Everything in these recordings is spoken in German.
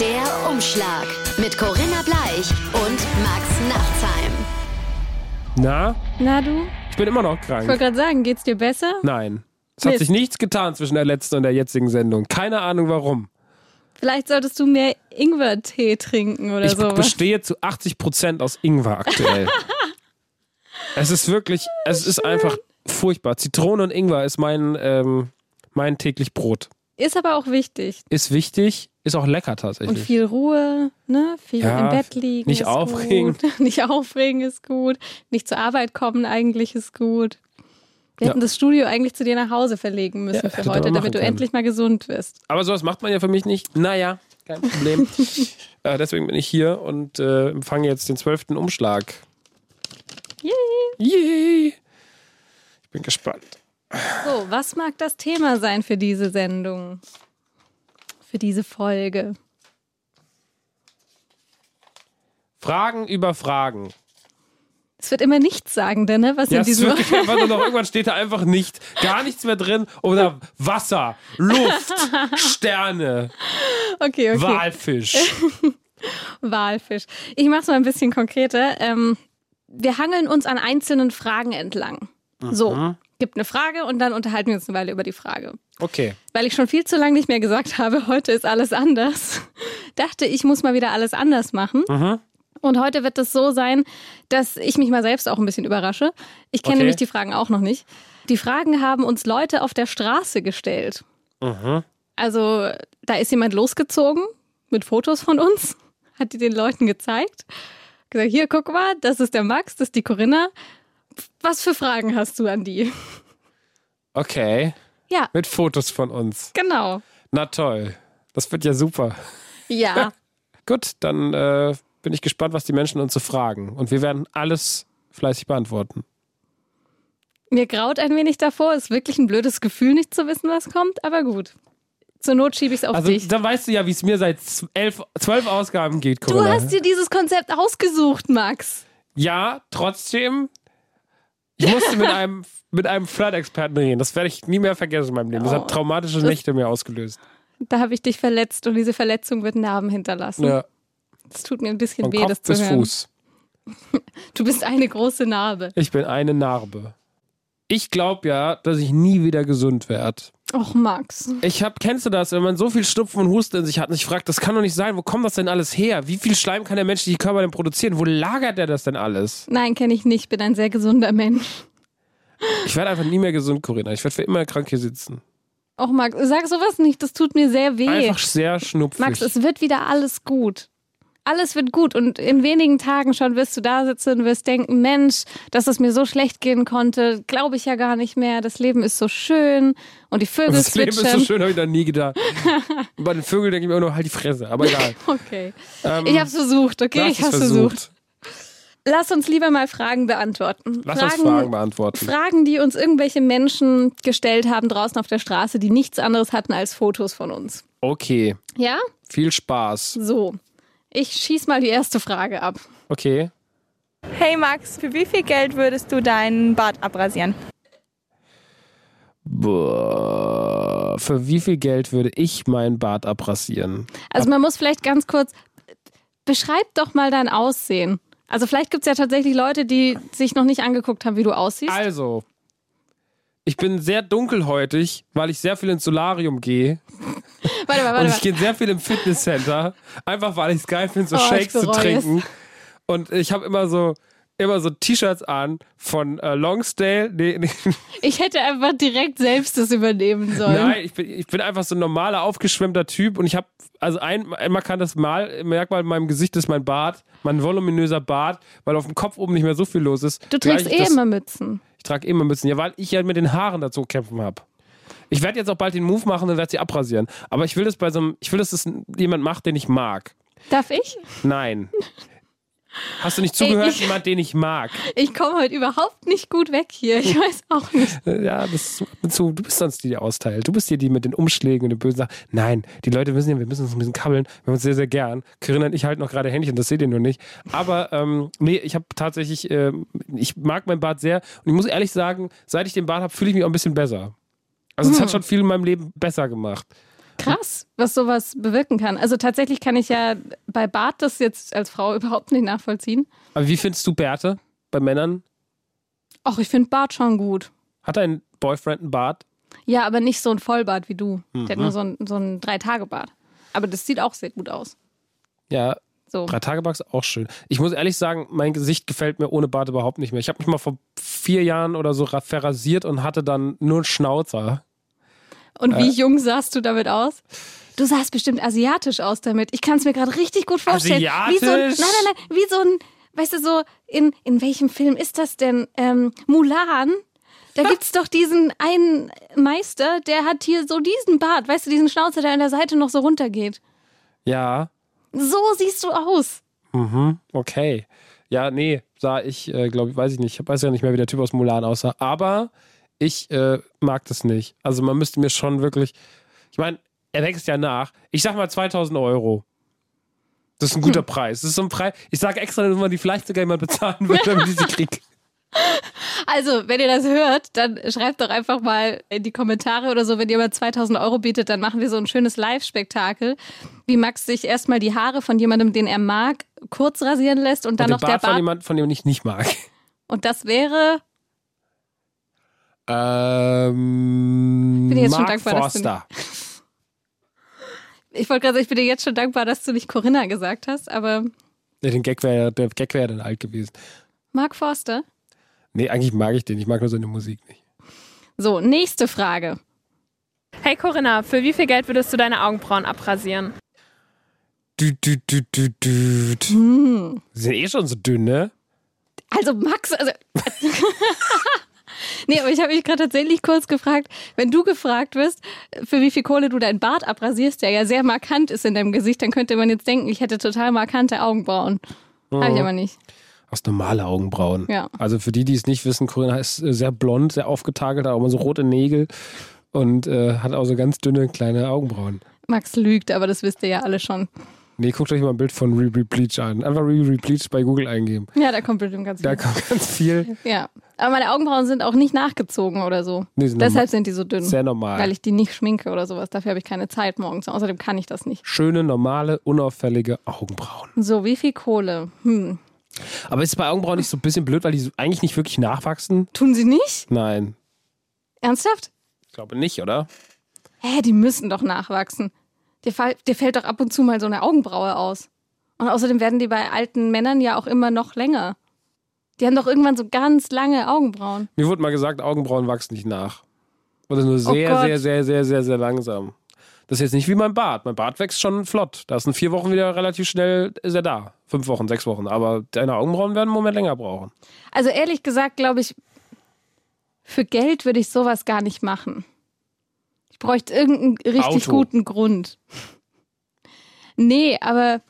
Der Umschlag mit Corinna Bleich und Max Nachtsheim. Na, Na du? ich bin immer noch Ich krank. wollte gerade sagen, geht's dir besser? Nein. Es hat Mist. sich nichts getan zwischen der letzten und der jetzigen Sendung. Keine Ahnung warum. Vielleicht solltest du mehr Ingwertee trinken oder Ich sowas. bestehe zu 80 Prozent aus Ingwer aktuell. es ist wirklich, es ist einfach furchtbar. Zitrone und Ingwer ist mein, ähm, mein täglich Brot. Ist aber auch wichtig. Ist wichtig, ist auch lecker Und tatsächlich. viel Ruhe, ne? Viel Ja, im Bett liegen. nicht ist aufregen. Gut. Nicht aufregen ist gut. Nicht zur Arbeit kommen eigentlich ist gut. Wir Ja. hätten das Studio eigentlich zu dir nach Hause verlegen müssen Ja, für heute, damit du können. endlich mal gesund wirst. Aber sowas macht man ja für mich nicht. Naja, kein Problem. äh, deswegen bin ich hier und äh, empfange jetzt den zwölften Umschlag. Yay. Yay! Ich bin gespannt. So, was mag das Thema sein für diese Sendung? Für diese Folge? Fragen über Fragen. Es wird immer nichts sagen, denn, ne? Was Ja, in es diesem wirklich einfach nur noch, irgendwann steht da einfach nicht, gar nichts mehr drin. Oder Wasser, Luft, Sterne, Okay, okay. Walfisch. Walfisch. Ich mache es mal ein bisschen konkreter. Ähm, wir hangeln uns an einzelnen Fragen entlang. So, gibt eine Frage und dann unterhalten wir uns eine Weile über die Frage. Okay. Weil ich schon viel zu lange nicht mehr gesagt habe, heute ist alles anders, dachte ich, muss mal wieder alles anders machen. Und heute wird es so sein, dass ich mich mal selbst auch ein bisschen überrasche. Ich kenne Okay. nämlich die Fragen auch noch nicht. Die Fragen haben uns Leute auf der Straße gestellt. Also da ist jemand losgezogen mit Fotos von uns, hat die den Leuten gezeigt. Gesagt, hier, guck mal, das ist der Max, das ist die Corinna. Was für Fragen hast du an die? Okay. Ja, Mit Fotos von uns. genau. Na toll. Das wird ja super. Ja, Gut, dann äh, bin ich gespannt, was die Menschen uns so fragen. Und wir werden alles fleißig beantworten. mir graut ein wenig davor. Ist wirklich ein blödes Gefühl, nicht zu wissen, was kommt, aber gut. Zur Not schiebe ich es auf Also, dich. dann weißt du ja, wie es mir seit elf, zwölf Ausgaben geht, Du Corinna. hast dir dieses Konzept ausgesucht, Max. Ja, trotzdem. Ich musste mit einem, mit einem Flirt-Experten reden. Das werde ich nie mehr vergessen in meinem Leben. Das Oh, hat traumatische Nächte mir ausgelöst. Da habe ich dich verletzt und diese Verletzung wird Narben hinterlassen. Ja, Das tut mir ein bisschen von weh, Kopf das zu bis hören. Fuß. Du bist eine große Narbe. Ich bin eine Narbe. Ich glaube ja, dass ich nie wieder gesund werde. Och, Max. Ich hab, kennst du das, wenn man so viel Schnupfen und Husten in sich hat und sich fragt, das kann doch nicht sein, wo kommt das denn alles her? Wie viel Schleim kann der menschliche Körper denn produzieren? Wo lagert der das denn alles? Nein, kenne ich nicht. Bin ein sehr gesunder Mensch. Ich werde einfach nie mehr gesund, Corinna. Ich werde für immer krank hier sitzen. Och, Max, sag sowas nicht. Das tut mir sehr weh. Einfach sehr schnupfig. Max, es wird wieder alles gut. Alles wird gut und in wenigen Tagen schon wirst du da sitzen und wirst denken, Mensch, dass es mir so schlecht gehen konnte, glaube ich ja gar nicht mehr. Das Leben ist so schön und die Vögel das Leben ist so schön, habe ich noch nie gedacht. Bei den Vögeln denke ich mir immer nur, halt die Fresse. Aber egal. Okay. Ähm, Ich hab's versucht, okay? Ich es hab's versucht. Lass uns lieber mal Fragen beantworten. Lass uns Fragen beantworten. Fragen, die uns irgendwelche Menschen gestellt haben draußen auf der Straße, die nichts anderes hatten als Fotos von uns. Okay, Ja? viel Spaß. So. Ich schieß mal die erste Frage ab. Okay. Hey Max, für wie viel Geld würdest du deinen Bart abrasieren? Boah, für wie viel Geld würde ich meinen Bart abrasieren? Also man muss vielleicht ganz kurz, beschreib doch mal dein Aussehen. Also vielleicht gibt es ja tatsächlich Leute, die sich noch nicht angeguckt haben, wie du aussiehst. Also, ich bin sehr dunkelhäutig, weil ich sehr viel ins Solarium gehe. Warte mal, Und warte ich mal. gehe sehr viel im Fitnesscenter. Einfach weil ich es geil finde, so Oh, ich Shakes zu trinken. Und ich habe immer so immer so T-Shirts an von äh, Longstyle. Nee, nee, Ich hätte einfach direkt selbst das übernehmen sollen. nein, ich bin, ich bin einfach so ein normaler, aufgeschwemmter Typ. Und ich habe, also ein, ein markantes Mal, Merkmal in meinem Gesicht ist mein Bart, mein voluminöser Bart, weil auf dem Kopf oben nicht mehr so viel los ist. Du trägst eh das- immer Mützen. Ich trage immer Mützen, ja, weil ich ja mit den Haaren dazu kämpfen habe. Ich werde jetzt auch bald den Move machen und werde sie abrasieren. Aber ich will das bei so einem, ich will, dass das jemand macht, den ich mag. Darf ich? Nein. Hast du nicht zugehört? ich- jemand, den ich mag. Ich komme heute überhaupt nicht gut weg hier. Ich weiß auch nicht. Ja, das ist zu, du bist sonst die, die austeilt. Du bist hier die mit den Umschlägen und den bösen Sachen. Nein, die Leute wissen ja, wir müssen uns ein bisschen kabbeln. Wir haben uns sehr, sehr gern. Corinna und ich halten noch gerade Händchen, das seht ihr nur nicht. Aber ähm, nee, ich habe tatsächlich, ähm, ich mag mein Bart sehr. Und ich muss ehrlich sagen, seit ich den Bart habe, fühle ich mich auch ein bisschen besser. Also es Hm. hat schon viel in meinem Leben besser gemacht. Krass, was sowas bewirken kann. Also tatsächlich kann ich ja bei Bart das jetzt als Frau überhaupt nicht nachvollziehen. Aber wie findest du Bärte bei Männern? Ach, ich finde Bart schon gut. Hat dein Boyfriend einen Bart? Ja, aber nicht so ein Vollbart wie du. Der hat nur so ein, so ein Drei-Tage-Bart. Aber das sieht auch sehr gut aus. Ja, So. drei Tage Bart ist auch schön. Ich muss ehrlich sagen, mein Gesicht gefällt mir ohne Bart überhaupt nicht mehr. Ich habe mich mal vor vier Jahren oder so ra- verrasiert und hatte dann nur einen Schnauzer. Und Äh. wie jung sahst du damit aus? Du sahst bestimmt asiatisch aus damit. Ich kann es mir gerade richtig gut vorstellen. Wie so ein, Asiatisch? nein, nein, nein, wie so ein, weißt du, so, in, in welchem Film ist das denn? Ähm, Mulan? Da gibt's doch diesen einen Meister, der hat hier so diesen Bart, weißt du, diesen Schnauzer, der an der Seite noch so runtergeht. Ja, So siehst du aus. mhm, okay. Ja, nee, sah ich, äh, glaube ich, weiß ich nicht. Ich weiß ja nicht mehr, wie der Typ aus Mulan aussah. Aber ich äh, mag das nicht. Also man müsste mir schon wirklich, ich meine, er wächst ja nach. Ich sag mal 2000 Euro. Das ist ein guter Preis. Das ist so ein Preis. Ich sage extra, dass man die vielleicht sogar jemand bezahlen würde, damit ich sie kriege. Also, wenn ihr das hört, dann schreibt doch einfach mal in die Kommentare oder so, wenn ihr mal 2000 Euro bietet, dann machen wir so ein schönes Live-Spektakel, wie Max sich erstmal die Haare von jemandem, den er mag, kurz rasieren lässt und dann Und noch der der Bart von Bart. jemandem, von dem ich nicht mag. Und das wäre, Ähm, Bin ich jetzt schon Mark dankbar, dass du Forster. ich wollte gerade sagen, ich bin dir jetzt schon dankbar, dass du nicht Corinna gesagt hast, aber Nee, den Gag wär, der Gag wäre dann alt gewesen. Mark Forster. Nee, eigentlich mag ich den. Ich mag nur seine Musik nicht. So, nächste Frage. Hey Corinna, für wie viel Geld würdest du deine Augenbrauen abrasieren? Du, du, du, du, du. Hm. Sind eh schon so dünn, ne? Also Max, also Nee, aber ich habe mich gerade tatsächlich kurz gefragt, wenn du gefragt wirst, für wie viel Kohle du deinen Bart abrasierst, der ja sehr markant ist in deinem Gesicht, dann könnte man jetzt denken, ich hätte total markante Augenbrauen. Habe ich aber nicht. Aus normale Augenbrauen. Ja. Also für die, die es nicht wissen, Corinna ist äh, sehr blond, sehr aufgetakelt, hat auch immer so rote Nägel und äh, hat auch so ganz dünne kleine Augenbrauen. Max lügt, aber das wisst ihr ja alle schon. Nee, guckt euch mal ein Bild von Riri Bleach an. Einfach Riri Bleach bei Google eingeben. Ja, da kommt bestimmt ganz Da viel. kommt ganz viel. Ja. Aber meine Augenbrauen sind auch nicht nachgezogen oder so. Nee, sind Deshalb normal- sind die so dünn. Sehr normal. Weil ich die nicht schminke oder sowas. Dafür habe ich keine Zeit morgens. Außerdem kann ich das nicht. Schöne, normale, unauffällige Augenbrauen. So, wie viel Kohle? Hm. Aber ist es bei Augenbrauen nicht so ein bisschen blöd, weil die eigentlich nicht wirklich nachwachsen? Tun sie nicht? Nein. Ernsthaft? Ich glaube nicht, oder? Hä, die müssen doch nachwachsen. Dir, dir fällt doch ab und zu mal so eine Augenbraue aus. Und außerdem werden die bei alten Männern ja auch immer noch länger. Die haben doch irgendwann so ganz lange Augenbrauen. Mir wurde mal gesagt, Augenbrauen wachsen nicht nach. Oder nur sehr, Oh sehr, sehr, sehr, sehr, sehr langsam. Das ist jetzt nicht wie mein Bart. Mein Bart wächst schon flott. Da ist in vier Wochen wieder relativ schnell ist er da. Fünf Wochen, sechs Wochen. Aber deine Augenbrauen werden einen Moment länger brauchen. Also ehrlich gesagt, glaube ich, für Geld würde ich sowas gar nicht machen. Bräuchte irgendeinen richtig Auto. guten Grund. Nee, aber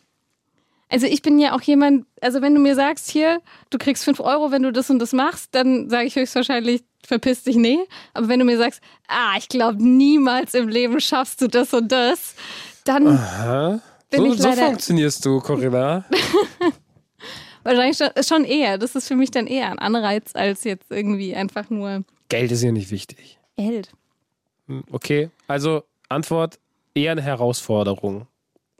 also ich bin ja auch jemand, also wenn du mir sagst, hier, du kriegst fünf Euro, wenn du das und das machst, dann sage ich höchstwahrscheinlich, verpiss dich, nee. Aber wenn du mir sagst, ah, ich glaube, niemals im Leben schaffst du das und das, dann Aha. bin So, ich so leider funktionierst du, Corinna. wahrscheinlich schon, schon eher. Das ist für mich dann eher ein Anreiz, als jetzt irgendwie einfach nur Geld ist ja nicht wichtig. Geld. Okay, also Antwort eher eine Herausforderung.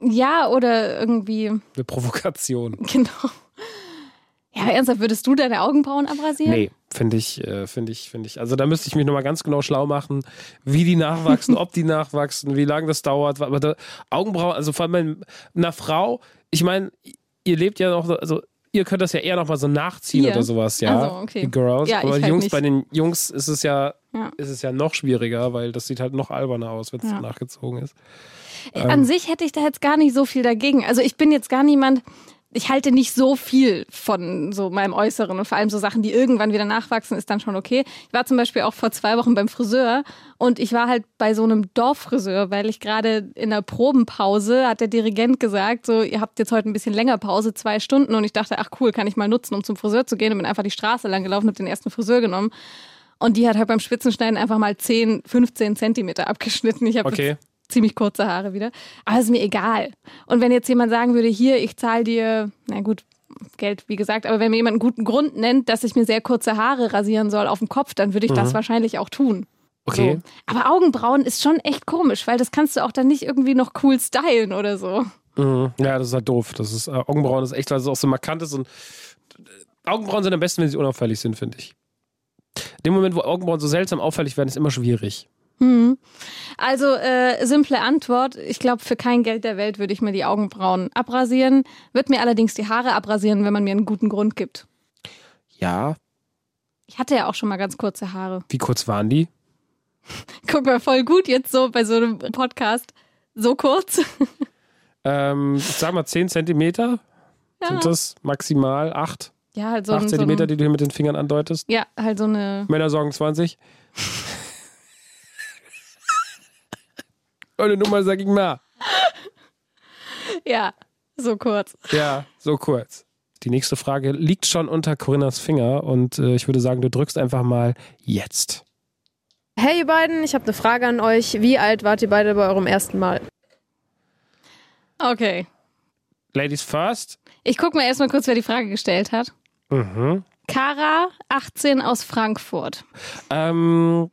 Ja, oder irgendwie, Eine Provokation. genau. Ja, ernsthaft, würdest du deine Augenbrauen abrasieren? Nee, finde ich, äh, finde ich, finde ich. Also da müsste ich mich nochmal ganz genau schlau machen, wie die nachwachsen, ob die nachwachsen, wie lange das dauert. Aber da, Augenbrauen, also vor allem einer Frau, ich meine, ihr lebt ja noch, so- also ihr könnt das ja eher nochmal so nachziehen Ihr? oder sowas, ja. Ach so, okay. Die Girls. Ja, Aber halt Jungs, nicht. bei den Jungs ist es ja, Ja. ist es ja noch schwieriger, weil das sieht halt noch alberner aus, wenn es Ja. nachgezogen ist. Äh, An sich hätte ich da jetzt gar nicht so viel dagegen. Also ich bin jetzt gar niemand, ich halte nicht so viel von so meinem Äußeren und vor allem so Sachen, die irgendwann wieder nachwachsen, ist dann schon okay. Ich war zum Beispiel auch vor zwei Wochen beim Friseur und ich war halt bei so einem Dorffriseur, weil ich gerade in der Probenpause hat der Dirigent gesagt, so ihr habt jetzt heute ein bisschen länger Pause, zwei Stunden und ich dachte, ach cool, kann ich mal nutzen, um zum Friseur zu gehen und bin einfach die Straße lang gelaufen, habe den ersten Friseur genommen. Und die hat halt beim Spitzenschneiden einfach mal 10, 15 Zentimeter abgeschnitten. Ich habe Okay. Ziemlich kurze Haare wieder. Aber es ist mir egal. Und wenn jetzt jemand sagen würde, hier, ich zahle dir, na gut, Geld, wie gesagt, aber wenn mir jemand einen guten Grund nennt, dass ich mir sehr kurze Haare rasieren soll auf dem Kopf, dann würde ich das wahrscheinlich auch tun. Okay. So. Aber Augenbrauen ist schon echt komisch, weil das kannst du auch dann nicht irgendwie noch cool stylen oder so. Mhm. Ja, das ist halt doof. Das ist, äh, Augenbrauen ist echt, weil es auch so markant ist und äh, Augenbrauen sind am besten, wenn sie unauffällig sind, finde ich. In dem Moment, wo Augenbrauen so seltsam auffällig werden, ist immer schwierig. Hm. Also äh, simple Antwort. Ich glaube, für kein Geld der Welt würde ich mir die Augenbrauen abrasieren. Würde mir allerdings die Haare abrasieren, wenn man mir einen guten Grund gibt. Ja. Ich hatte ja auch schon mal ganz kurze Haare. Wie kurz waren die? Guck mal, voll gut jetzt so bei so einem Podcast. So kurz. Ähm, ich sag mal 10 Zentimeter. Ja. Sind das maximal 8? Ja, halt so 8 ein, so Zentimeter, ein, die du hier mit den Fingern andeutest? Ja, halt so eine. Männer sagen 20. Eine Nummer sag ich mal. Ja, so kurz. Ja, so kurz. Die nächste Frage liegt schon unter Corinnas Finger und äh, ich würde sagen, du drückst einfach mal jetzt. Hey ihr beiden, ich habe eine Frage an euch. Wie alt wart ihr beide bei eurem ersten Mal? Okay. Ladies first. Ich gucke mal erstmal kurz, wer die Frage gestellt hat. Mhm. Kara, 18 aus Frankfurt. Ähm,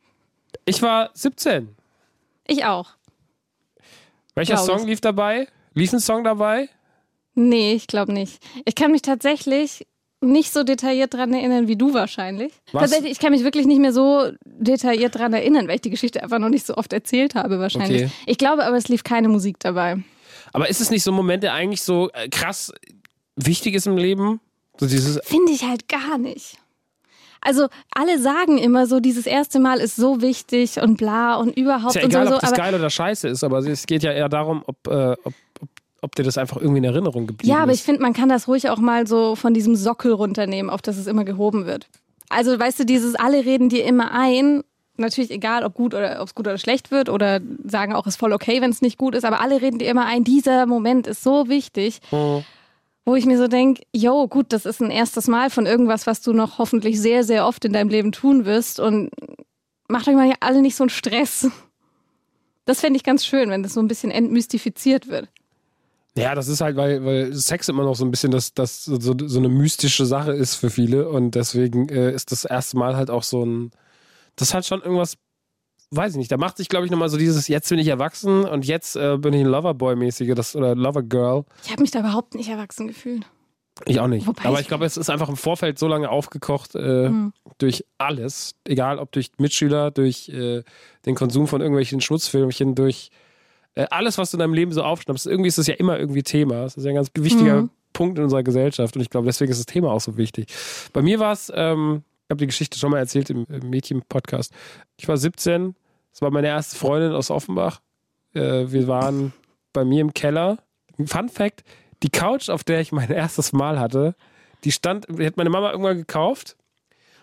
ich war 17. Ich auch. Welcher Glaub Song ich. lief dabei? Lief ein Song dabei? Nee, ich glaube nicht. Ich kann mich tatsächlich nicht so detailliert dran erinnern wie du wahrscheinlich. Was? Tatsächlich, ich kann mich wirklich nicht mehr so detailliert dran erinnern, weil ich die Geschichte einfach noch nicht so oft erzählt habe wahrscheinlich. Okay. Ich glaube aber, es lief keine Musik dabei. Aber ist es nicht so ein Moment, der eigentlich so äh, krass wichtig ist im Leben? So dieses, Finde ich halt gar nicht. Also alle sagen immer so, dieses erste Mal ist so wichtig und bla und überhaupt ist ja und egal, so, ob das geil oder scheiße ist, aber es geht ja eher darum, ob, äh, ob, ob, dir das einfach irgendwie in Erinnerung geblieben Ja, aber ich ist. finde, man kann das ruhig auch mal so von diesem Sockel runternehmen, auf das es immer gehoben wird. Also, weißt du, dieses alle reden dir immer ein, natürlich egal, ob gut oder ob es gut oder schlecht wird oder sagen auch, ist voll okay, wenn es nicht gut ist, aber alle reden dir immer ein, dieser Moment ist so wichtig, Mhm. Wo ich mir so denke, yo, gut, das ist ein erstes Mal von irgendwas, was du noch hoffentlich sehr, sehr oft in deinem Leben tun wirst und macht euch mal alle nicht so einen Stress. Das fände ich ganz schön, wenn das so ein bisschen entmystifiziert wird. Ja, das ist halt, weil, weil Sex immer noch so ein bisschen das, das so, so eine mystische Sache ist für viele und deswegen äh, ist das erste Mal halt auch so ein, das hat schon irgendwas, weiß ich nicht, da macht sich glaube ich nochmal so dieses, jetzt bin ich erwachsen und jetzt äh, bin ich ein Loverboy-mäßige, das oder Lovergirl. Ich habe mich da überhaupt nicht erwachsen gefühlt. Ich auch nicht. Wobei Aber ich- ich glaube, es ist einfach im Vorfeld so lange aufgekocht äh, Hm. durch alles, egal ob durch Mitschüler, durch äh, den Konsum von irgendwelchen Schmutzfilmchen, durch äh, alles, was du in deinem Leben so aufschnappst. Irgendwie ist das ja immer irgendwie Thema. Das ist ja ein ganz wichtiger Mhm. Punkt in unserer Gesellschaft und ich glaube, deswegen ist das Thema auch so wichtig. Bei mir war es, ähm, habe die Geschichte schon mal erzählt im, im Mädchen-Podcast. Ich war 17, es war meine erste Freundin aus Offenbach. Äh, wir waren bei mir im Keller. Fun Fact: Die Couch, auf der ich mein erstes Mal hatte, die stand, die hat meine Mama irgendwann gekauft.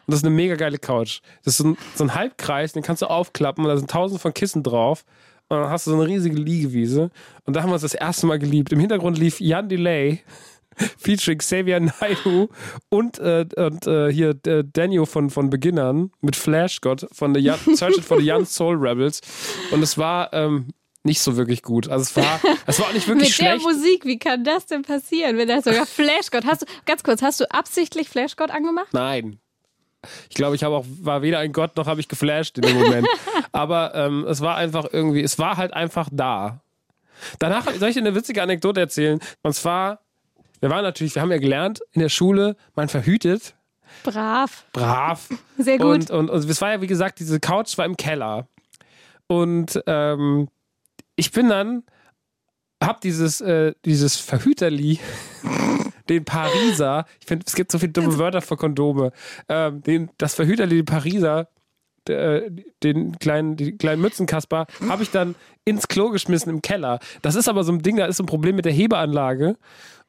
Und das ist eine mega geile Couch. Das ist so ein, so ein Halbkreis, den kannst du aufklappen und da sind tausend von Kissen drauf. Und dann hast du so eine riesige Liegewiese. Und da haben wir uns das erste Mal geliebt. Im Hintergrund lief Jan Delay featuring Xavier Naidoo und, äh, und äh, hier äh, Daniel von, von Beginnern mit Flash God von The Young, Search It for the Young Soul Rebels. Und es war ähm, nicht so wirklich gut. Also es war, es war auch nicht wirklich Mit schlecht. der Musik, wie kann das denn passieren, wenn da sogar Flashgott hast du ganz kurz, hast du absichtlich Flashgott angemacht? Nein. Ich glaube, ich habe auch, war weder ein Gott noch habe ich geflasht in dem Moment. Aber ähm, es war einfach irgendwie, es war halt einfach da. Danach soll ich dir eine witzige Anekdote erzählen. Und zwar, wir waren natürlich, wir haben ja gelernt in der Schule, man verhütet, Brav, brav. sehr gut. Und, und, und es war ja, wie gesagt, diese Couch war im Keller. Und ähm, ich bin dann, hab dieses, äh, dieses Verhüterli, den Pariser, ich finde, es gibt so viele dumme Wörter für Kondome, ähm, den, das Verhüterli, den Pariser, der, den kleinen, die kleinen Mützenkasper, habe ich dann ins Klo geschmissen im Keller. Das ist aber so ein Ding, da ist so ein Problem mit der Hebeanlage.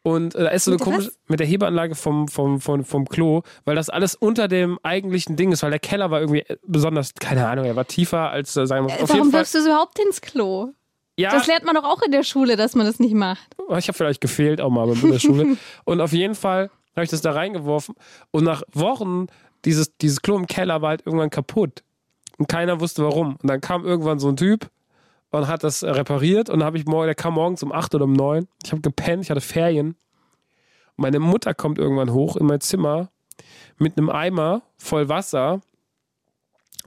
Und äh, da ist so eine Mit der komische, mit der Hebeanlage vom, vom, vom, vom Klo, weil das alles unter dem eigentlichen Ding ist, weil der Keller war irgendwie äh, besonders, keine Ahnung, er war tiefer als, äh, sagen wir mal, auf Warum wirfst du es überhaupt ins Klo? Ja, Das lernt man doch auch in der Schule, dass man das nicht macht. ich habe vielleicht gefehlt auch mal in der Schule. Und auf jeden Fall habe ich das da reingeworfen. Und nach Wochen, dieses, dieses Klo im Keller war halt irgendwann kaputt. Und keiner wusste warum. Und dann kam irgendwann so ein Typ und hat das äh, repariert. Und dann habe ich morgen, der kam morgens um 8 oder um 9. Ich habe gepennt, ich hatte Ferien. Und meine Mutter kommt irgendwann hoch in mein Zimmer mit einem Eimer voll Wasser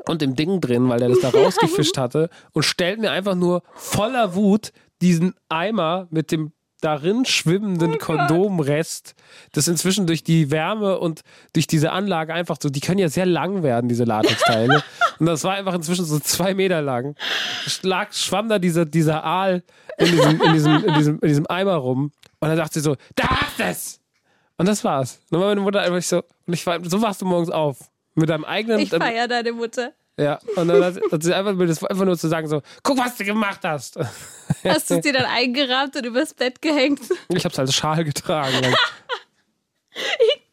und dem Ding drin, weil der das da rausgefischt hatte und stellt mir einfach nur voller Wut diesen Eimer mit dem darin schwimmenden Kondomrest, das inzwischen durch die Wärme und durch diese Anlage einfach so, die können ja sehr lang werden, diese Latexteile. und das war einfach inzwischen so zwei Meter lang. Schlag, schwamm da dieser, dieser Aal in diesem, in, diesem, in, diesem, in diesem Eimer rum. Und dann sagt sie so, da hast es! Und das war's. Und dann war meine Mutter einfach so, und ich war, so wachst du morgens auf. Mit deinem eigenen. Ich feier deine Mutter. Ja, und dann hat, hat sie einfach, das einfach nur zu sagen, so, guck, was du gemacht hast. Hast du es dir dann eingerahmt und übers Bett gehängt? Ich hab's als Schal getragen.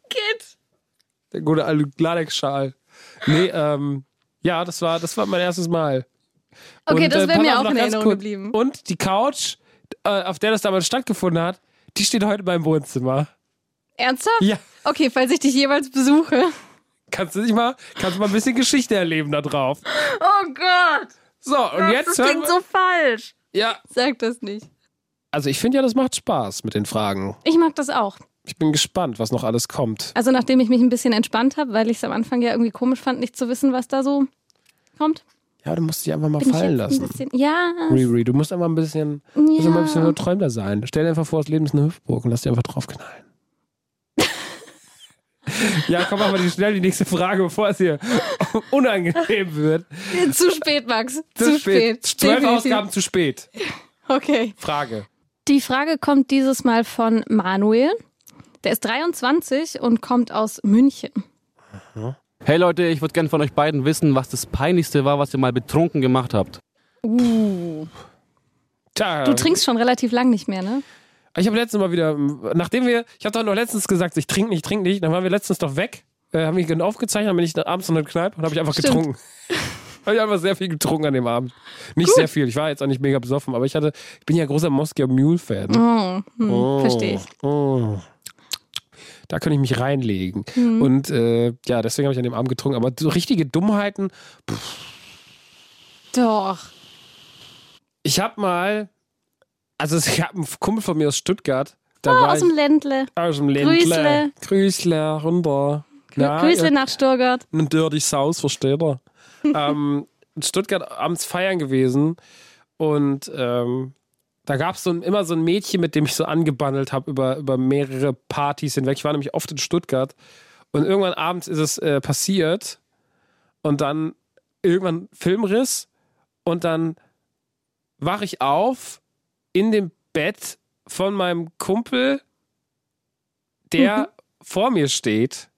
Kind. Der gute alte Ladex-Schal. Nee, ähm, ja, das war, das war mein erstes Mal. Okay, Und, das äh, wäre pass mir auch in Erinnerung kurz. geblieben. Und die Couch, äh, auf der das damals stattgefunden hat, die steht heute in meinem Wohnzimmer. Ernsthaft? Ja. Okay, falls ich dich jeweils besuche. Kannst du nicht mal, kannst mal ein bisschen Geschichte erleben da drauf. Oh Gott. So, und jetzt das klingt wir, so falsch. Ja, Sag das nicht. also ich finde ja, das macht Spaß mit den Fragen. Ich mag das auch. Ich bin gespannt, was noch alles kommt. Also nachdem ich mich ein bisschen entspannt habe, weil ich es am Anfang ja irgendwie komisch fand, nicht zu wissen, was da so kommt. Ja, du musst dich einfach mal Bin fallen jetzt ein lassen. bisschen, ja, Riri, du musst einfach ein bisschen, musst ja. immer ein bisschen nur Träumler sein. Stell dir einfach vor, das Leben ist eine Hüpfburg und lass dich einfach draufknallen. Ja, komm, mach mal die, schnell die nächste Frage, bevor es hier unangenehm wird. zu spät, Max. Zu, spät. Zwölf. Ausgaben zu spät. Okay. Frage. Die Frage kommt dieses Mal von Manuel. Der ist 23 und kommt aus München. Hey Leute, ich würde gerne von euch beiden wissen, was das Peinlichste war, was ihr mal betrunken gemacht habt. Tja, Du trinkst schon relativ lang nicht mehr, ne? Ich habe letztens mal wieder, nachdem wir, ich habe doch noch letztens gesagt, ich trinke nicht, trinke nicht, dann waren wir letztens doch weg, äh, haben mich aufgezeichnet, dann bin ich abends noch in der Kneipe und habe ich einfach Stimmt. getrunken. habe ich einfach sehr viel getrunken an dem Abend. Nicht sehr viel, ich war jetzt auch nicht mega besoffen, aber ich hatte, ich bin ja großer Moskau Mule Fan. Oh, hm, Verstehe ich. Oh. Da kann ich mich reinlegen. Mhm. Und äh, ja, deswegen habe ich an dem Abend getrunken. Aber so richtige Dummheiten, Doch. ich habe mal, also ich habe einen Kumpel von mir aus Stuttgart, da Oh, aus dem Ländle. aus dem Ländle. Grüßle. Grüßle, runter. Ja, Grüße nach Stuttgart. ein Dirty South, versteht er. ähm, in Stuttgart abends feiern gewesen und ähm, da gab es so ein, immer so ein Mädchen, mit dem ich so angebandelt habe über, über mehrere Partys hinweg. Ich war nämlich oft in Stuttgart und irgendwann abends ist es äh, passiert und dann irgendwann Filmriss und dann wache ich auf in dem Bett von meinem Kumpel, der vor mir steht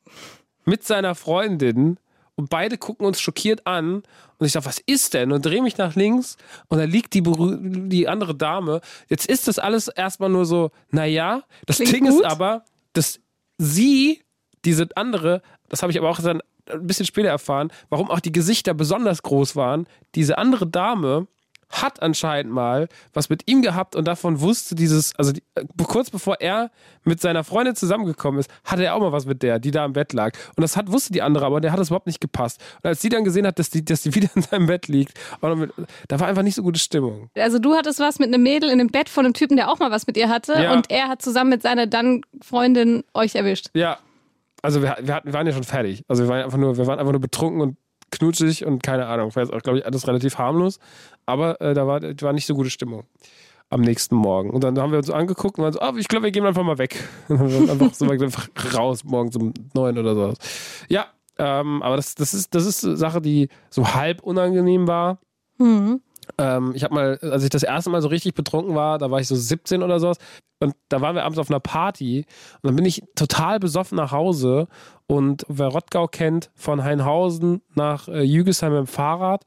mit seiner Freundin und beide gucken uns schockiert an und ich sage, was ist denn? Und drehe mich nach links und da liegt die, die andere Dame. Jetzt ist das alles erstmal nur so, naja, das Klingt Ding gut. ist aber, dass sie, diese andere, das habe ich aber auch dann ein bisschen später erfahren, warum auch die Gesichter besonders groß waren. Diese andere Dame hat anscheinend mal was mit ihm gehabt und davon wusste dieses, also die, äh, kurz bevor er mit seiner Freundin zusammengekommen ist, hatte er auch mal was mit der, die da im Bett lag. Und das hat, wusste die andere, aber der hat das überhaupt nicht gepasst. Und als sie dann gesehen hat, dass die, dass die wieder in seinem Bett liegt, mit, da war einfach nicht so gute Stimmung. Also du hattest was mit einem Mädel in dem Bett von einem Typen, der auch mal was mit ihr hatte. Ja. Und er hat zusammen mit seiner dann Freundin euch erwischt. Ja. Also wir, wir, hatten, wir waren ja schon fertig. Also wir waren einfach nur, wir waren einfach nur betrunken und knutschig und keine Ahnung. War jetzt auch, glaube ich, alles relativ harmlos. Aber äh, da war, war nicht so gute Stimmung am nächsten Morgen. Und dann haben wir uns angeguckt und waren so, ah, ich glaube, wir gehen einfach mal weg. Und dann haben wir einfach so einfach raus, morgens um neun oder so. Ja, ähm, aber das, das, ist, das ist eine Sache, die so halb unangenehm war. Mhm. Ähm, ich habe mal, als ich das erste Mal so richtig betrunken war, da war ich so 17 oder sowas. Und da waren wir abends auf einer Party und dann bin ich total besoffen nach Hause. Und wer Rottgau kennt, von Heinhausen nach äh, Jügesheim mit dem Fahrrad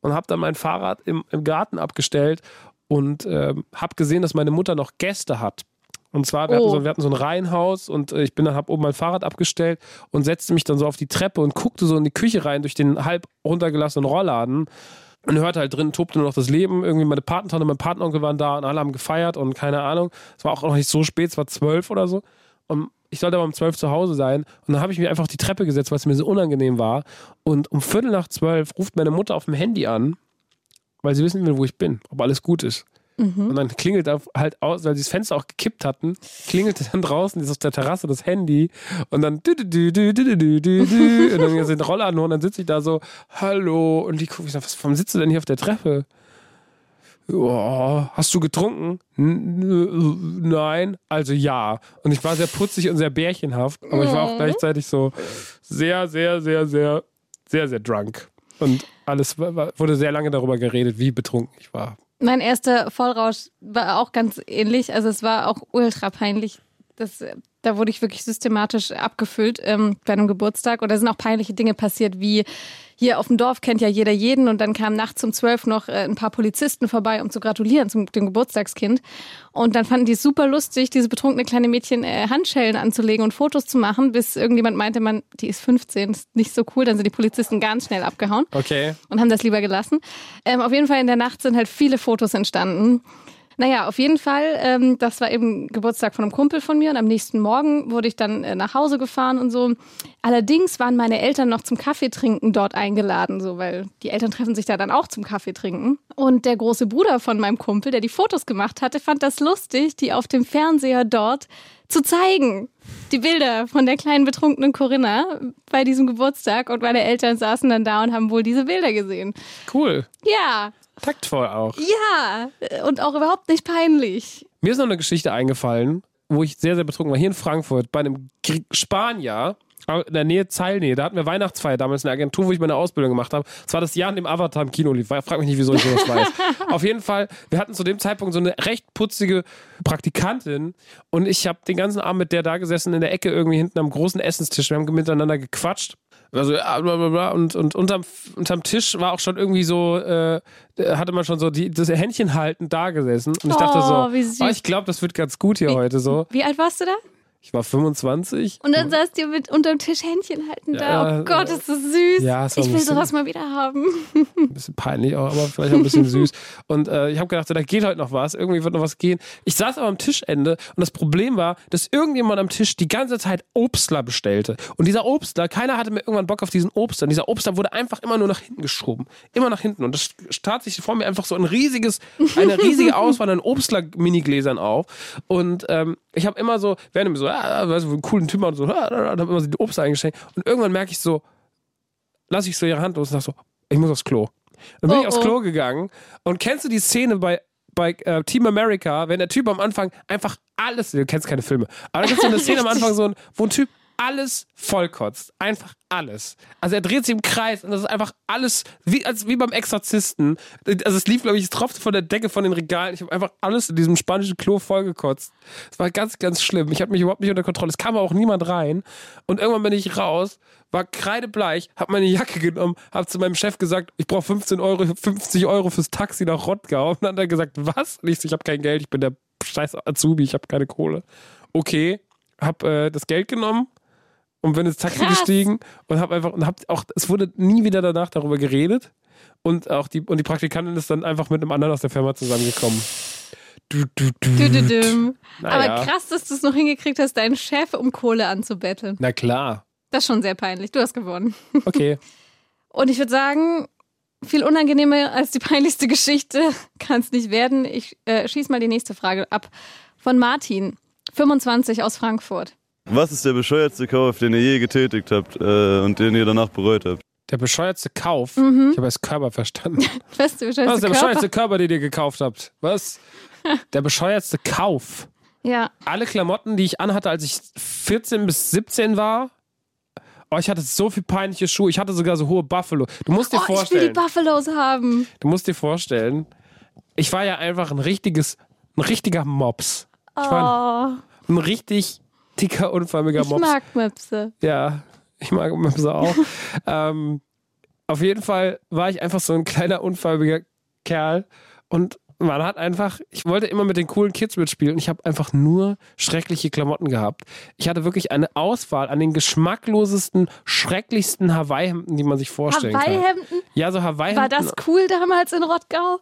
und habe dann mein Fahrrad im, im Garten abgestellt und ähm, habe gesehen, dass meine Mutter noch Gäste hat. Und zwar, wir, hatten, Oh. so, wir hatten so ein Reihenhaus und äh, ich bin dann, habe oben mein Fahrrad abgestellt und setzte mich dann so auf die Treppe und guckte so in die Küche rein durch den halb runtergelassenen Rollladen und hörte halt drin, tobte nur noch das Leben. Irgendwie meine Patentante, mein Patenonkel waren da und alle haben gefeiert und keine Ahnung. Es war auch noch nicht so spät, es war zwölf oder so. Und ich sollte aber um zwölf zu Hause sein. Und dann habe ich mir einfach die Treppe gesetzt, weil es mir so unangenehm war. Und um Viertel nach zwölf ruft meine Mutter auf dem Handy an, weil sie wissen will, wo ich bin, ob alles gut ist. Mhm. Und dann klingelt er halt aus, weil sie das Fenster auch gekippt hatten, klingelte dann draußen ist auf der Terrasse das Handy und dann und dann sind Roller nur und dann sitze ich da so, hallo. Und die gucke ich nach, was, warum sitzt du denn hier auf der Treppe? Oh, hast du getrunken? Nein, also ja. Und ich war sehr putzig und sehr bärchenhaft, aber ich war auch mhm. gleichzeitig so sehr, sehr, sehr, sehr, sehr, sehr drunk. Und alles wurde sehr lange darüber geredet, wie betrunken ich war. Mein erster Vollrausch war auch ganz ähnlich. Also es war auch ultra peinlich. Das, äh, da wurde ich wirklich systematisch abgefüllt ähm, bei einem Geburtstag. Und da sind auch peinliche Dinge passiert, wie hier auf dem Dorf kennt ja jeder jeden. Und dann kamen nachts um zwölf noch äh, ein paar Polizisten vorbei, um zu gratulieren zum dem Geburtstagskind. Und dann fanden die es super lustig, diese betrunkene kleine Mädchen äh, Handschellen anzulegen und Fotos zu machen, bis irgendjemand meinte, man, die ist 15, ist nicht so cool. Dann sind die Polizisten ganz schnell abgehauen Okay. und haben das lieber gelassen. Ähm, auf jeden Fall in der Nacht sind halt viele Fotos entstanden. Naja, auf jeden Fall, ähm, das war eben Geburtstag von einem Kumpel von mir und am nächsten Morgen wurde ich dann äh, nach Hause gefahren und so. Allerdings waren meine Eltern noch zum Kaffeetrinken dort eingeladen, so, weil die Eltern treffen sich da dann auch zum Kaffeetrinken. Und der große Bruder von meinem Kumpel, der die Fotos gemacht hatte, fand das lustig, die auf dem Fernseher dort zu zeigen. Die Bilder von der kleinen betrunkenen Corinna bei diesem Geburtstag und meine Eltern saßen dann da und haben wohl diese Bilder gesehen. Cool. Ja, Taktvoll auch. ja, und auch überhaupt nicht peinlich. Mir ist noch eine Geschichte eingefallen, wo ich sehr, sehr betrunken war. Hier in Frankfurt bei einem Gr- Spanier in der Nähe Zeilnähe. Da hatten wir Weihnachtsfeier damals in der Agentur, wo ich meine Ausbildung gemacht habe. Das war das Jahr, in dem Avatar im Kino lief. Frag mich nicht, wieso ich sowas weiß. Auf jeden Fall, wir hatten zu dem Zeitpunkt so eine recht putzige Praktikantin und ich habe den ganzen Abend mit der da gesessen in der Ecke irgendwie hinten am großen Essenstisch. Wir haben miteinander gequatscht. Also. Und, und unterm, unterm Tisch war auch schon irgendwie so, äh, hatte man schon so die, das Händchen haltend da gesessen. Und ich dachte so, Oh, wie oh, ich glaube, das wird ganz gut hier heute so. Wie alt warst du da? Ich war 25. Und dann saßt ihr mit unterm Tisch Händchen halten da. Ja, oh Gott, ist das süß. Ja, ich will bisschen- sowas mal wieder haben. Ein bisschen peinlich, auch, aber vielleicht auch ein bisschen süß. Und äh, ich habe gedacht, so, da geht heute noch was. Irgendwie wird noch was gehen. Ich saß aber am Tischende und das Problem war, dass irgendjemand am Tisch die ganze Zeit Obstler bestellte. Und dieser Obstler, keiner hatte mehr irgendwann Bock auf diesen Obstler. Und dieser Obstler wurde einfach immer nur nach hinten geschoben. Immer nach hinten. Und das tat sich vor mir einfach so ein riesiges, eine riesige Auswahl an Obstler-Minigläsern auf. Und ähm, ich habe immer so, während mir so, ah, weißt du, einen coolen Typ und so, ah, ah, und habe immer so die Obstler eingeschenkt. Und irgendwann merke ich so, lasse ich so ihre Hand los und sag so, ich muss aufs Klo. Dann bin Oh, ich aufs oh. Klo gegangen und kennst du die Szene bei, bei äh, Team America, wenn der Typ am Anfang einfach alles, du kennst keine Filme, aber da gibt es so eine Szene am Anfang, so ein, wo ein Typ alles vollkotzt. Einfach alles. Also er dreht sich im Kreis und das ist einfach alles, wie, als, wie beim Exorzisten. Also es lief, glaube ich, es tropfte von der Decke von den Regalen. Ich habe einfach alles in diesem spanischen Klo vollgekotzt. Es war ganz, ganz schlimm. Ich hatte mich überhaupt nicht unter Kontrolle. Es kam auch niemand rein. Und irgendwann bin ich raus, war kreidebleich, habe meine Jacke genommen, habe zu meinem Chef gesagt, ich brauche 15 Euro, 50 Euro fürs Taxi nach Rottgau. Und dann hat er gesagt, was? Und ich habe kein Geld, ich bin der scheiß Azubi, ich habe keine Kohle. Okay, habe äh, das Geld genommen und bin ins Taxi Krass. gestiegen und habe einfach und hab auch es wurde nie wieder danach darüber geredet und auch die und die Praktikantin ist dann einfach mit einem anderen aus der Firma zusammengekommen. Du, du, du. Düdüdüm. Naja. Aber krass, dass du es noch hingekriegt hast, deinen Chef um Kohle anzubetteln. Na klar. Das ist schon sehr peinlich. Du hast gewonnen. Okay. Und ich würde sagen, viel unangenehmer als die peinlichste Geschichte kann es nicht werden. Ich äh, schieß mal die nächste Frage ab. Von Martin, 25 aus Frankfurt. Was ist der bescheuertste Kauf, den ihr je getätigt habt äh, und den ihr danach bereut habt? Der bescheuertste Kauf. Mhm. Ich habe als Körper verstanden. Weißt du, Was ist der Körper? bescheuerste Körper, den ihr gekauft habt? Was? Der bescheuerste Kauf. Ja, Alle Klamotten, die ich anhatte, als ich 14 bis 17 war. Oh, ich hatte so viel peinliche Schuhe. Ich hatte sogar so hohe Buffalo. Du musst dir oh, ich will vorstellen. die Buffalos haben. Du musst dir vorstellen, ich war ja einfach ein richtiges, ein richtiger Mops. Ich war Oh, ein, ein richtig dicker, unförmiger ich Mops. mag Möpse. Ja, ich mag Möpse auch. ähm, auf jeden Fall war ich einfach so ein kleiner, unförmiger Kerl und man hat einfach, ich wollte immer mit den coolen Kids mitspielen. Ich habe einfach nur schreckliche Klamotten gehabt. Ich hatte wirklich eine Auswahl an den geschmacklosesten, schrecklichsten Hawaii-Hemden, die man sich vorstellen kann. Hawaii-Hemden? Ja, so Hawaii-Hemden. War das cool damals in Rottgau?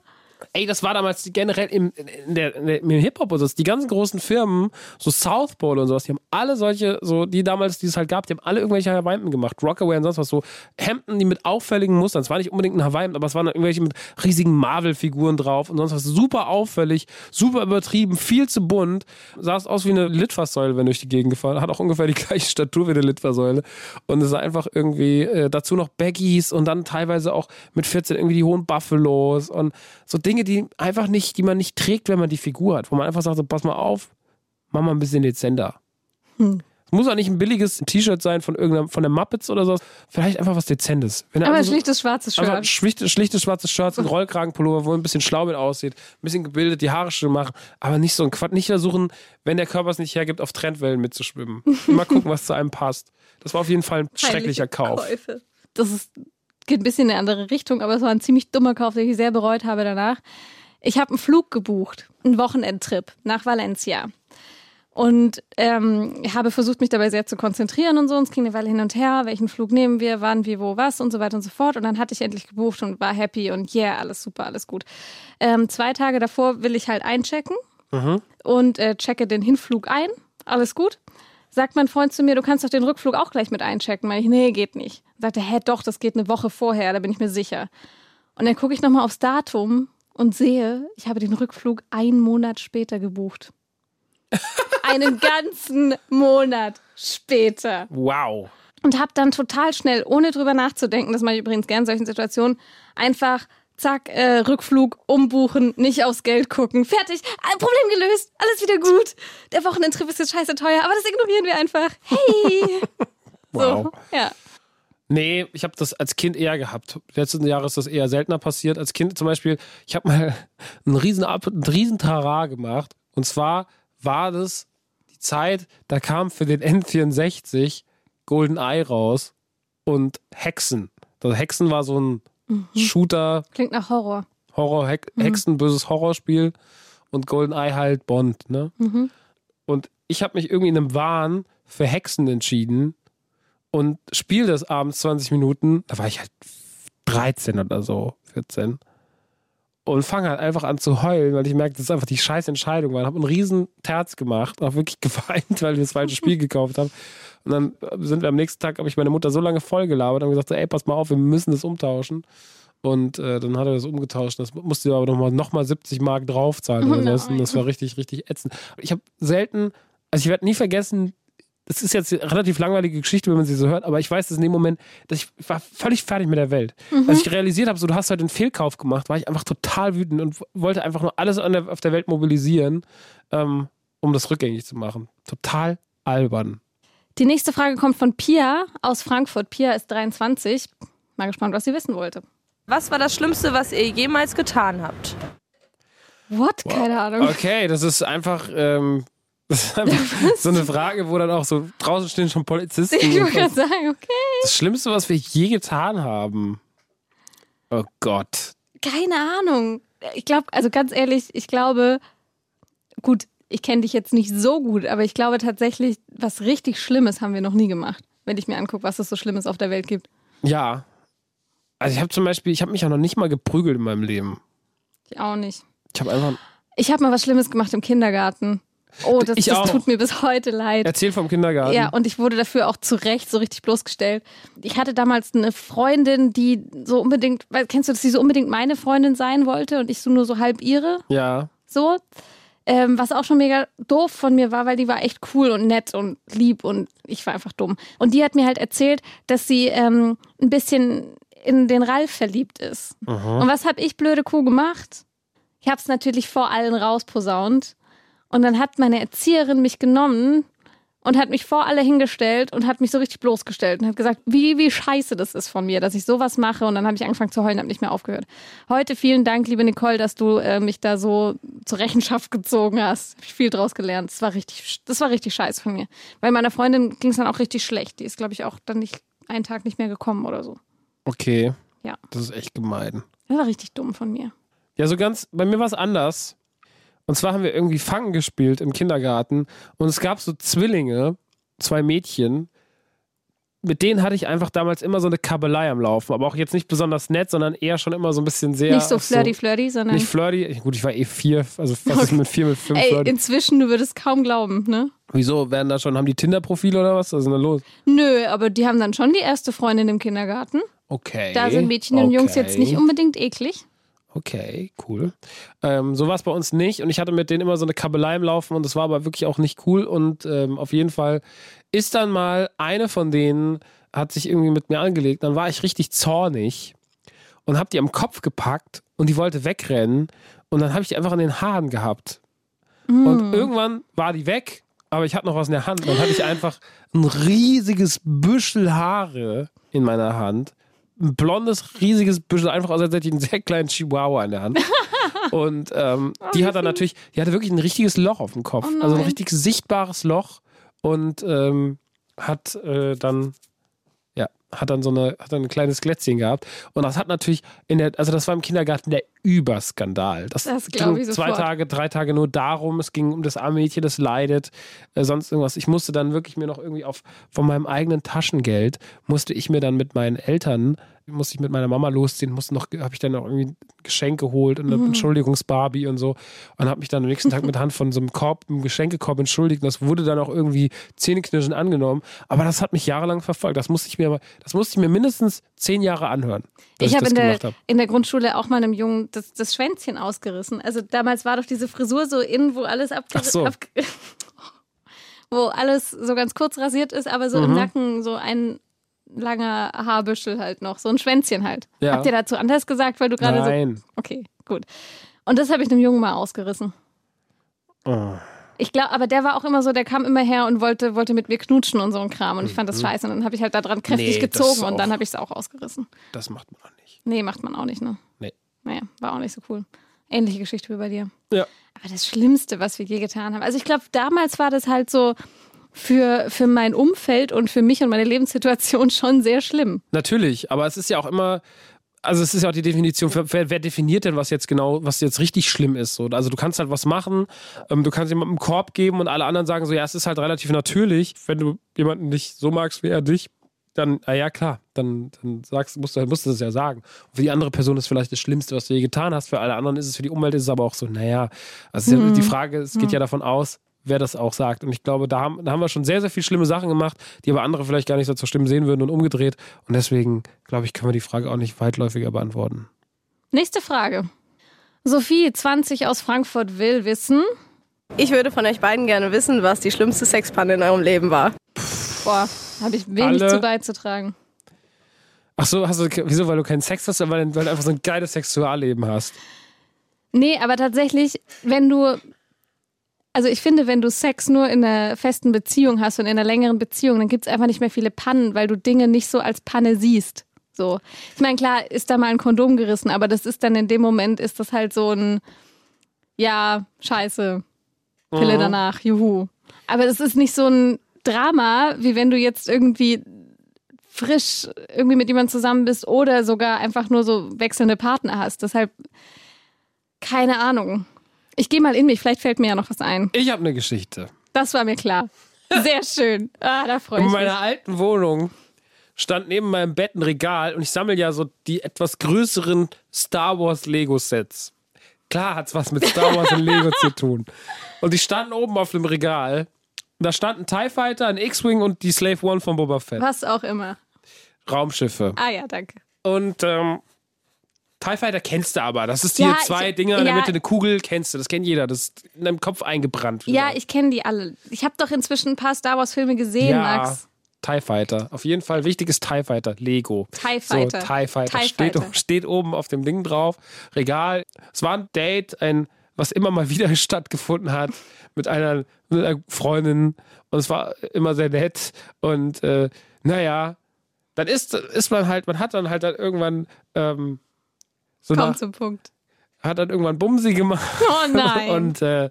Ey, das war damals generell im, der, im Hip-Hop und so. Die ganzen großen Firmen, so South Pole und sowas, die haben alle solche, so die damals, die es halt gab, die haben alle irgendwelche Hawaii-Hemden gemacht. Rockaway und sonst was, so Hemden, die mit auffälligen Mustern. Es war nicht unbedingt ein Hawaii, aber es waren irgendwelche mit riesigen Marvel-Figuren drauf und sonst was. Super auffällig, super übertrieben, viel zu bunt. Sah es aus wie eine Litfaßsäule, wenn durch die Gegend gefahren. Hat auch ungefähr die gleiche Statur wie eine Litfaßsäule. Und es sah einfach irgendwie äh, dazu noch Baggies und dann teilweise auch mit 14 irgendwie die hohen Buffalos und so Dinge, die einfach nicht, die man nicht trägt, wenn man die Figur hat. Wo man einfach sagt, so, pass mal auf, mach mal ein bisschen dezenter. Es muss auch nicht ein billiges T-Shirt sein von irgendeinem, von der Muppets oder so. Vielleicht einfach was Dezentes. Wenn er Aber ein einfach so- schlichtes schwarzes Einfach ein Shirt. schlichtes, schlichtes schwarzes Shirt, ein Rollkragenpullover, wo ein bisschen schlau mit aussieht, ein bisschen gebildet, die Haare schön machen, aber nicht so ein Quatsch, nicht versuchen, wenn der Körper es nicht hergibt, auf Trendwellen mitzuschwimmen. Immer gucken, was zu einem passt. Das war auf jeden Fall ein schrecklicher Peinliche Kauf. Käufe. Das ist, geht ein bisschen in eine andere Richtung, aber es war ein ziemlich dummer Kauf, den ich sehr bereut habe danach. Ich habe einen Flug gebucht, einen Wochenendtrip nach Valencia. Und ähm, habe versucht, mich dabei sehr zu konzentrieren und so. Und es ging eine Weile hin und her. Welchen Flug nehmen wir? Wann, wie, wo, was und so weiter und so fort. Und dann hatte ich endlich gebucht und war happy und yeah, alles super, alles gut. Ähm, zwei Tage davor will ich halt einchecken und äh, checke den Hinflug ein. Alles gut. Sagt mein Freund zu mir, du kannst doch den Rückflug auch gleich mit einchecken. Weil ich, nee, geht nicht. Sagt er, hä, doch, das geht eine Woche vorher, da bin ich mir sicher. Und dann gucke ich nochmal aufs Datum und sehe, ich habe den Rückflug einen Monat später gebucht. Einen ganzen Monat später. Wow. Und habe dann total schnell, ohne drüber nachzudenken, das mache ich übrigens gern in solchen Situationen, einfach zack, äh, Rückflug, umbuchen, nicht aufs Geld gucken. Fertig, äh, Problem gelöst, alles wieder gut. Der Wochenendtrip ist jetzt scheiße teuer, aber das ignorieren wir einfach. Hey! Wow. So, ja. Nee, ich habe das als Kind eher gehabt. Letzten Jahre ist das eher seltener passiert. Als Kind zum Beispiel, ich habe mal einen riesen, einen riesen Tara gemacht. Und zwar war das die Zeit, da kam für den N64 GoldenEye raus und Hexen. Also Hexen war so ein Shooter, Klingt nach Horror. Horror, Hex, Hexen, böses Horrorspiel und GoldenEye halt Bond, ne? Und ich habe mich irgendwie in einem Wahn für Hexen entschieden und spiele das abends 20 Minuten. Da war ich halt 13 oder so, 14. Und fange halt einfach an zu heulen, weil ich merke, das ist einfach die scheiß Entscheidung war. Ich habe einen riesen Terz gemacht, auch wirklich geweint, weil ich das falsche Spiel gekauft habe. Und dann sind wir am nächsten Tag, habe ich meine Mutter so lange voll gelabert und gesagt, ey, pass mal auf, wir müssen das umtauschen. Und äh, dann hat er das umgetauscht. Das musste aber nochmal noch mal 70 Mark draufzahlen oder Oh so. Das war richtig, richtig ätzend. Ich habe selten, also ich werde nie vergessen, das ist jetzt eine relativ langweilige Geschichte, wenn man sie so hört, aber ich weiß, dass in dem Moment, dass ich war völlig fertig mit der Welt. Als ich realisiert habe, so du hast heute einen Fehlkauf gemacht, war ich einfach total wütend und wollte einfach nur alles der, auf der Welt mobilisieren, ähm, um das rückgängig zu machen. Total albern. Die nächste Frage kommt von Pia aus Frankfurt. Pia ist 23. Mal gespannt, was sie wissen wollte. Was war das Schlimmste, was ihr jemals getan habt? What? Keine Ahnung. Okay, das ist einfach, ähm, das ist einfach so eine Frage, wo dann auch so draußen stehen schon Polizisten. Ich wollte gerade sagen, okay. Das Schlimmste, was wir je getan haben. Oh Gott. Keine Ahnung. Ich glaube, also ganz ehrlich, ich glaube, gut, ich kenne dich jetzt nicht so gut, aber ich glaube tatsächlich, was richtig Schlimmes haben wir noch nie gemacht, wenn ich mir angucke, was es so Schlimmes auf der Welt gibt. Ja. Also ich habe zum Beispiel, ich habe mich auch noch nicht mal geprügelt in meinem Leben. Ich auch nicht. Ich habe einfach. Ich habe mal was Schlimmes gemacht im Kindergarten. Oh, das, das tut mir bis heute leid. Erzähl vom Kindergarten. Ja, und ich wurde dafür auch zu Recht so richtig bloßgestellt. Ich hatte damals eine Freundin, die so unbedingt, weil, kennst du, dass sie so unbedingt meine Freundin sein wollte und ich so nur so halb ihre, Ja. so. Ähm, was auch schon mega doof von mir war, weil die war echt cool und nett und lieb und ich war einfach dumm. Und die hat mir halt erzählt, dass sie ähm, ein bisschen in den Ralf verliebt ist. Und was habe ich blöde Kuh gemacht? Ich habe es natürlich vor allen rausposaunt. Und dann hat meine Erzieherin mich genommen und hat mich vor alle hingestellt und hat mich so richtig bloßgestellt und hat gesagt, wie, wie scheiße das ist von mir, dass ich sowas mache. Und dann habe ich angefangen zu heulen, habe nicht mehr aufgehört. Heute vielen Dank, liebe Nicole, dass du äh, mich da so zur Rechenschaft gezogen hast. Hab ich viel draus gelernt. Das war richtig, das war richtig scheiße von mir. Weil meiner Freundin ging es dann auch richtig schlecht. Die ist, glaube ich, auch dann nicht einen Tag nicht mehr gekommen oder so. Okay. Ja. Das ist echt gemein. Das war richtig dumm von mir. Ja, so ganz, bei mir war es anders. Und zwar haben wir irgendwie Fangen gespielt im Kindergarten und es gab so Zwillinge, zwei Mädchen, mit denen hatte ich einfach damals immer so eine Kabelei am Laufen, aber auch jetzt nicht besonders nett, sondern eher schon immer so ein bisschen sehr. Nicht so flirty, flirty, sondern. Nicht flirty. Gut, ich war eh vier, also was ist mit vier, mit fünf Ey, flirty? inzwischen, du würdest kaum glauben, ne? Wieso werden da schon, haben die Tinder-Profile oder was? Was ist denn da los? Nö, aber die haben dann schon die erste Freundin im Kindergarten. Okay. Da sind Mädchen und Jungs jetzt nicht unbedingt eklig. Okay, cool. Ähm, so war es bei uns nicht und ich hatte mit denen immer so eine Kabelei im Laufen und das war aber wirklich auch nicht cool und ähm, auf jeden Fall ist dann mal eine von denen hat sich irgendwie mit mir angelegt, dann war ich richtig zornig und hab die am Kopf gepackt und die wollte wegrennen und dann habe ich die einfach in den Haaren gehabt. Und irgendwann war die weg, aber ich hatte noch was in der Hand. Dann hatte ich einfach ein riesiges Büschel Haare in meiner Hand. Ein blondes, riesiges Büschel, einfach aus, als hätte ich einen sehr kleinen Chihuahua in der Hand. Und ähm, die hat dann natürlich, die hatte wirklich ein richtiges Loch auf dem Kopf. Oh also ein richtig sichtbares Loch. Und ähm, hat äh, dann hat dann so eine, hat dann ein kleines Glätzchen gehabt. Und das hat natürlich in der, also das war im Kindergarten der Überskandal. Das, Das ging ich zwei sofort. Tage, drei Tage nur darum. Es ging um das arme Mädchen, das leidet, äh, sonst irgendwas. Ich musste dann wirklich mir noch irgendwie auf, von meinem eigenen Taschengeld, musste ich mir dann mit meinen Eltern, musste ich mit meiner Mama losziehen, musste noch, habe ich dann noch irgendwie ein Geschenk geholt und eine Mhm. Entschuldigungsbarbie und so. Und habe mich dann am nächsten Tag mit Hand von so einem Korb, einem Geschenkekorb entschuldigt. Und das wurde dann auch irgendwie zähneknirschend angenommen. Aber das hat mich jahrelang verfolgt. Das musste ich mir, das musste ich mir mindestens zehn Jahre anhören. Ich habe in, der- hab. in der Grundschule auch mal einem Jungen das, das Schwänzchen ausgerissen. Also damals war doch diese Frisur so in, wo alles abgerissen so. ab, wo alles so ganz kurz rasiert ist, aber so im Mhm. Nacken so ein langer Haarbüschel halt noch, so ein Schwänzchen halt. Ja. Habt ihr dazu anders gesagt, weil du gerade so. Nein. Okay, gut. Und das habe ich einem Jungen mal ausgerissen. Oh. Ich glaube, aber der war auch immer so, der kam immer her und wollte, wollte mit mir knutschen und so ein Kram. Und ich fand das scheiße. Und dann habe ich halt da dran kräftig Mhm. Nee, gezogen und dann habe ich es auch ausgerissen. Das macht man auch nicht. Nee, macht man auch nicht, ne? Nee. Naja, war auch nicht so cool. Ähnliche Geschichte wie bei dir. Ja. Aber das Schlimmste, was wir je getan haben. Also ich glaube, damals war das halt so für, für mein Umfeld und für mich und meine Lebenssituation schon sehr schlimm. Natürlich, aber es ist ja auch immer, also es ist ja auch die Definition, wer, wer definiert denn, was jetzt genau, was jetzt richtig schlimm ist. So. Also du kannst halt was machen, ähm, du kannst jemandem einen Korb geben und alle anderen sagen so, ja, es ist halt relativ natürlich, wenn du jemanden nicht so magst wie er dich, dann, na ja klar, dann, dann sagst, musst, du, musst du das ja sagen. Und für die andere Person ist vielleicht das Schlimmste, was du je getan hast, für alle anderen ist es, für die Umwelt ist es aber auch so, naja, also ja die Frage, es geht ja davon aus, wer das auch sagt. Und ich glaube, da haben, da haben wir schon sehr, sehr viele schlimme Sachen gemacht, die aber andere vielleicht gar nicht so zu schlimm sehen würden und umgedreht. Und deswegen, glaube ich, können wir die Frage auch nicht weitläufiger beantworten. Nächste Frage. Sophie, 20 aus Frankfurt, will wissen. Ich würde von euch beiden gerne wissen, was die schlimmste Sexpanne in eurem Leben war. Boah, habe ich wenig Alle- zu beizutragen. Ach so, hast du, wieso, weil du keinen Sex hast, oder weil, weil du einfach so ein geiles Sexualleben hast? Nee, aber tatsächlich, wenn du. Also ich finde, wenn du Sex nur in einer festen Beziehung hast und in einer längeren Beziehung, dann gibt es einfach nicht mehr viele Pannen, weil du Dinge nicht so als Panne siehst. So. Ich meine, klar, ist da mal ein Kondom gerissen, aber das ist dann in dem Moment, ist das halt so ein, ja, scheiße, Pille Mhm. danach, juhu. Aber das ist nicht so ein Drama, wie wenn du jetzt irgendwie frisch irgendwie mit jemandem zusammen bist oder sogar einfach nur so wechselnde Partner hast. Deshalb, keine Ahnung. Ich gehe mal in mich, vielleicht fällt mir ja noch was ein. Ich habe eine Geschichte. Das war mir klar. Sehr schön. Ah, da freue In ich mich. meiner alten Wohnung stand neben meinem Bett ein Regal und ich sammle ja so die etwas größeren Star Wars Lego Sets. Klar hat's was mit Star Wars und Lego zu tun. Und die standen oben auf dem Regal. Und da stand ein TIE Fighter, ein X-Wing und die Slave One von Boba Fett. Was auch immer. Raumschiffe. Ah ja, danke. Und ähm, TIE Fighter kennst du aber. Das ist die Ja, zwei ich- Dinger in der ja. Mitte, eine Kugel, kennst du. Das kennt jeder. Das ist in deinem Kopf eingebrannt. Ja, ich kenne die alle. Ich habe doch inzwischen ein paar Star Wars Filme gesehen, ja, Max. TIE Fighter. Auf jeden Fall wichtiges TIE Fighter. Lego. TIE Fighter. So, TIE Fighter. TIE steht, Fighter. steht oben auf dem Ding drauf. Regal. Es war ein Date, ein, was immer mal wieder stattgefunden hat mit einer, mit einer Freundin. Und es war immer sehr nett. Und äh, naja, dann ist, ist man halt, man hat dann halt dann irgendwann ähm, so Komm nach, zum Punkt. hat dann irgendwann Bumsi gemacht. Oh nein. Und äh,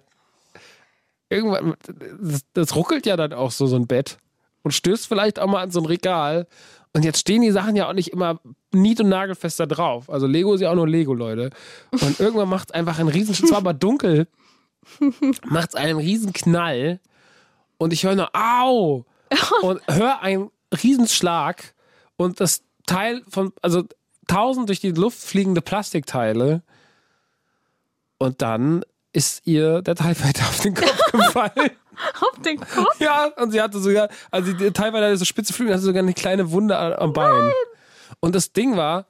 irgendwann, das, das ruckelt ja dann auch so, so ein Bett. Und stößt vielleicht auch mal an so ein Regal. Und jetzt stehen die Sachen ja auch nicht immer nied- und nagelfest da drauf. Also Lego ist ja auch nur Lego, Leute. Und irgendwann macht es einfach einen riesen, es war aber dunkel, macht es einen riesen Knall. Und ich höre nur, au! Und höre ein Riesenschlag und das Teil von, also tausend durch die Luft fliegende Plastikteile und dann ist ihr der TIE Fighter auf den Kopf gefallen. Auf den Kopf? Ja, und sie hatte sogar, also die TIE Fighter so spitze Flügel, hatte sogar eine kleine Wunde am Bein. Und das Ding war,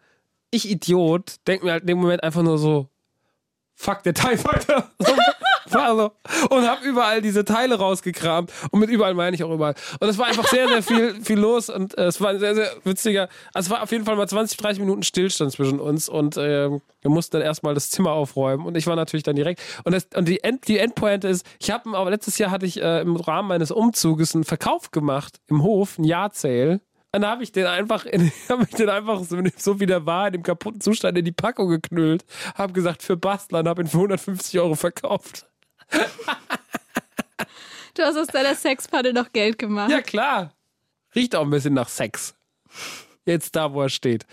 ich Idiot, denk mir halt in dem Moment einfach nur so, fuck, der TIE Fighter. So, war so. Und hab überall diese Teile rausgekramt. Und mit überall meine ich auch überall. Und es war einfach sehr, sehr viel, viel los. Und äh, es war ein sehr, sehr witziger. Also es war auf jeden Fall mal 20, 30 Minuten Stillstand zwischen uns. Und äh, wir mussten dann erstmal das Zimmer aufräumen. Und ich war natürlich dann direkt. Und, das, und die, End, die Endpointe ist, ich habe, aber letztes Jahr hatte ich äh, im Rahmen meines Umzuges einen Verkauf gemacht im Hof, ein Jahrzähl. Dann habe ich den einfach, in, hab ich den einfach so, so wie der war, in dem kaputten Zustand in die Packung geknüllt. Habe gesagt, für Bastler und habe ihn für 150 Euro verkauft. Du hast aus deiner Sexpanne noch Geld gemacht. Ja, klar. Riecht auch ein bisschen nach Sex. Jetzt da, wo er steht.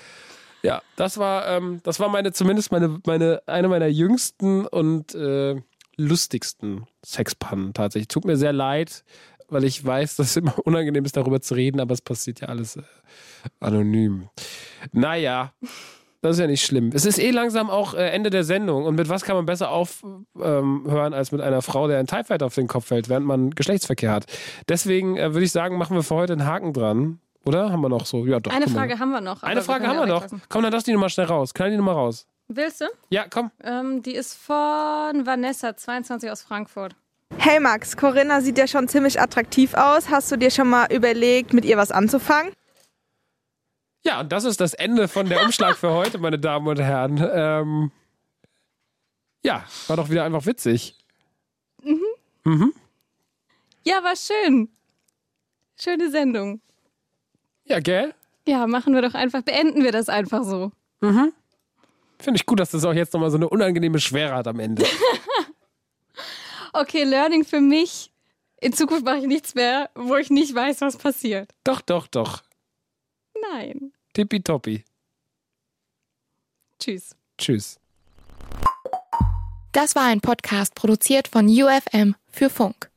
Ja, das war, ähm, das war meine, zumindest meine, meine, eine meiner jüngsten und äh, lustigsten Sexpannen tatsächlich. Tut mir sehr leid, weil ich weiß, dass es immer unangenehm ist, darüber zu reden, aber es passiert ja alles äh, anonym. Naja, das ist ja nicht schlimm. Es ist eh langsam auch äh, Ende der Sendung. Und mit was kann man besser aufhören ähm, als mit einer Frau, der ein TIE Fighter auf den Kopf fällt, während man Geschlechtsverkehr hat? Deswegen äh, würde ich sagen, machen wir für heute einen Haken dran. Oder? Haben wir noch so? Ja, doch. Eine mal. Frage haben wir noch. Eine Frage wir haben wir noch. Komm, dann lass die nochmal schnell raus. Knall die nochmal raus. Willst du? Ja, komm. Ähm, die ist von Vanessa, 22 aus Frankfurt. Hey Max, Corinna sieht ja schon ziemlich attraktiv aus. Hast du dir schon mal überlegt, mit ihr was anzufangen? Ja, und das ist das Ende von der Umschlag für heute, meine Damen und Herren. Ähm, ja, war doch wieder einfach witzig. Ja, war schön. Schöne Sendung. Ja, gell? Ja, machen wir doch einfach, beenden wir das einfach so. Finde ich gut, dass das auch jetzt nochmal so eine unangenehme Schwere hat am Ende. Okay, Learning für mich. In Zukunft mache ich nichts mehr, wo ich nicht weiß, was passiert. doch, doch, doch. Nein. Tippitoppi. Tschüss. Tschüss. Das war ein Podcast produziert von UFM für Funk.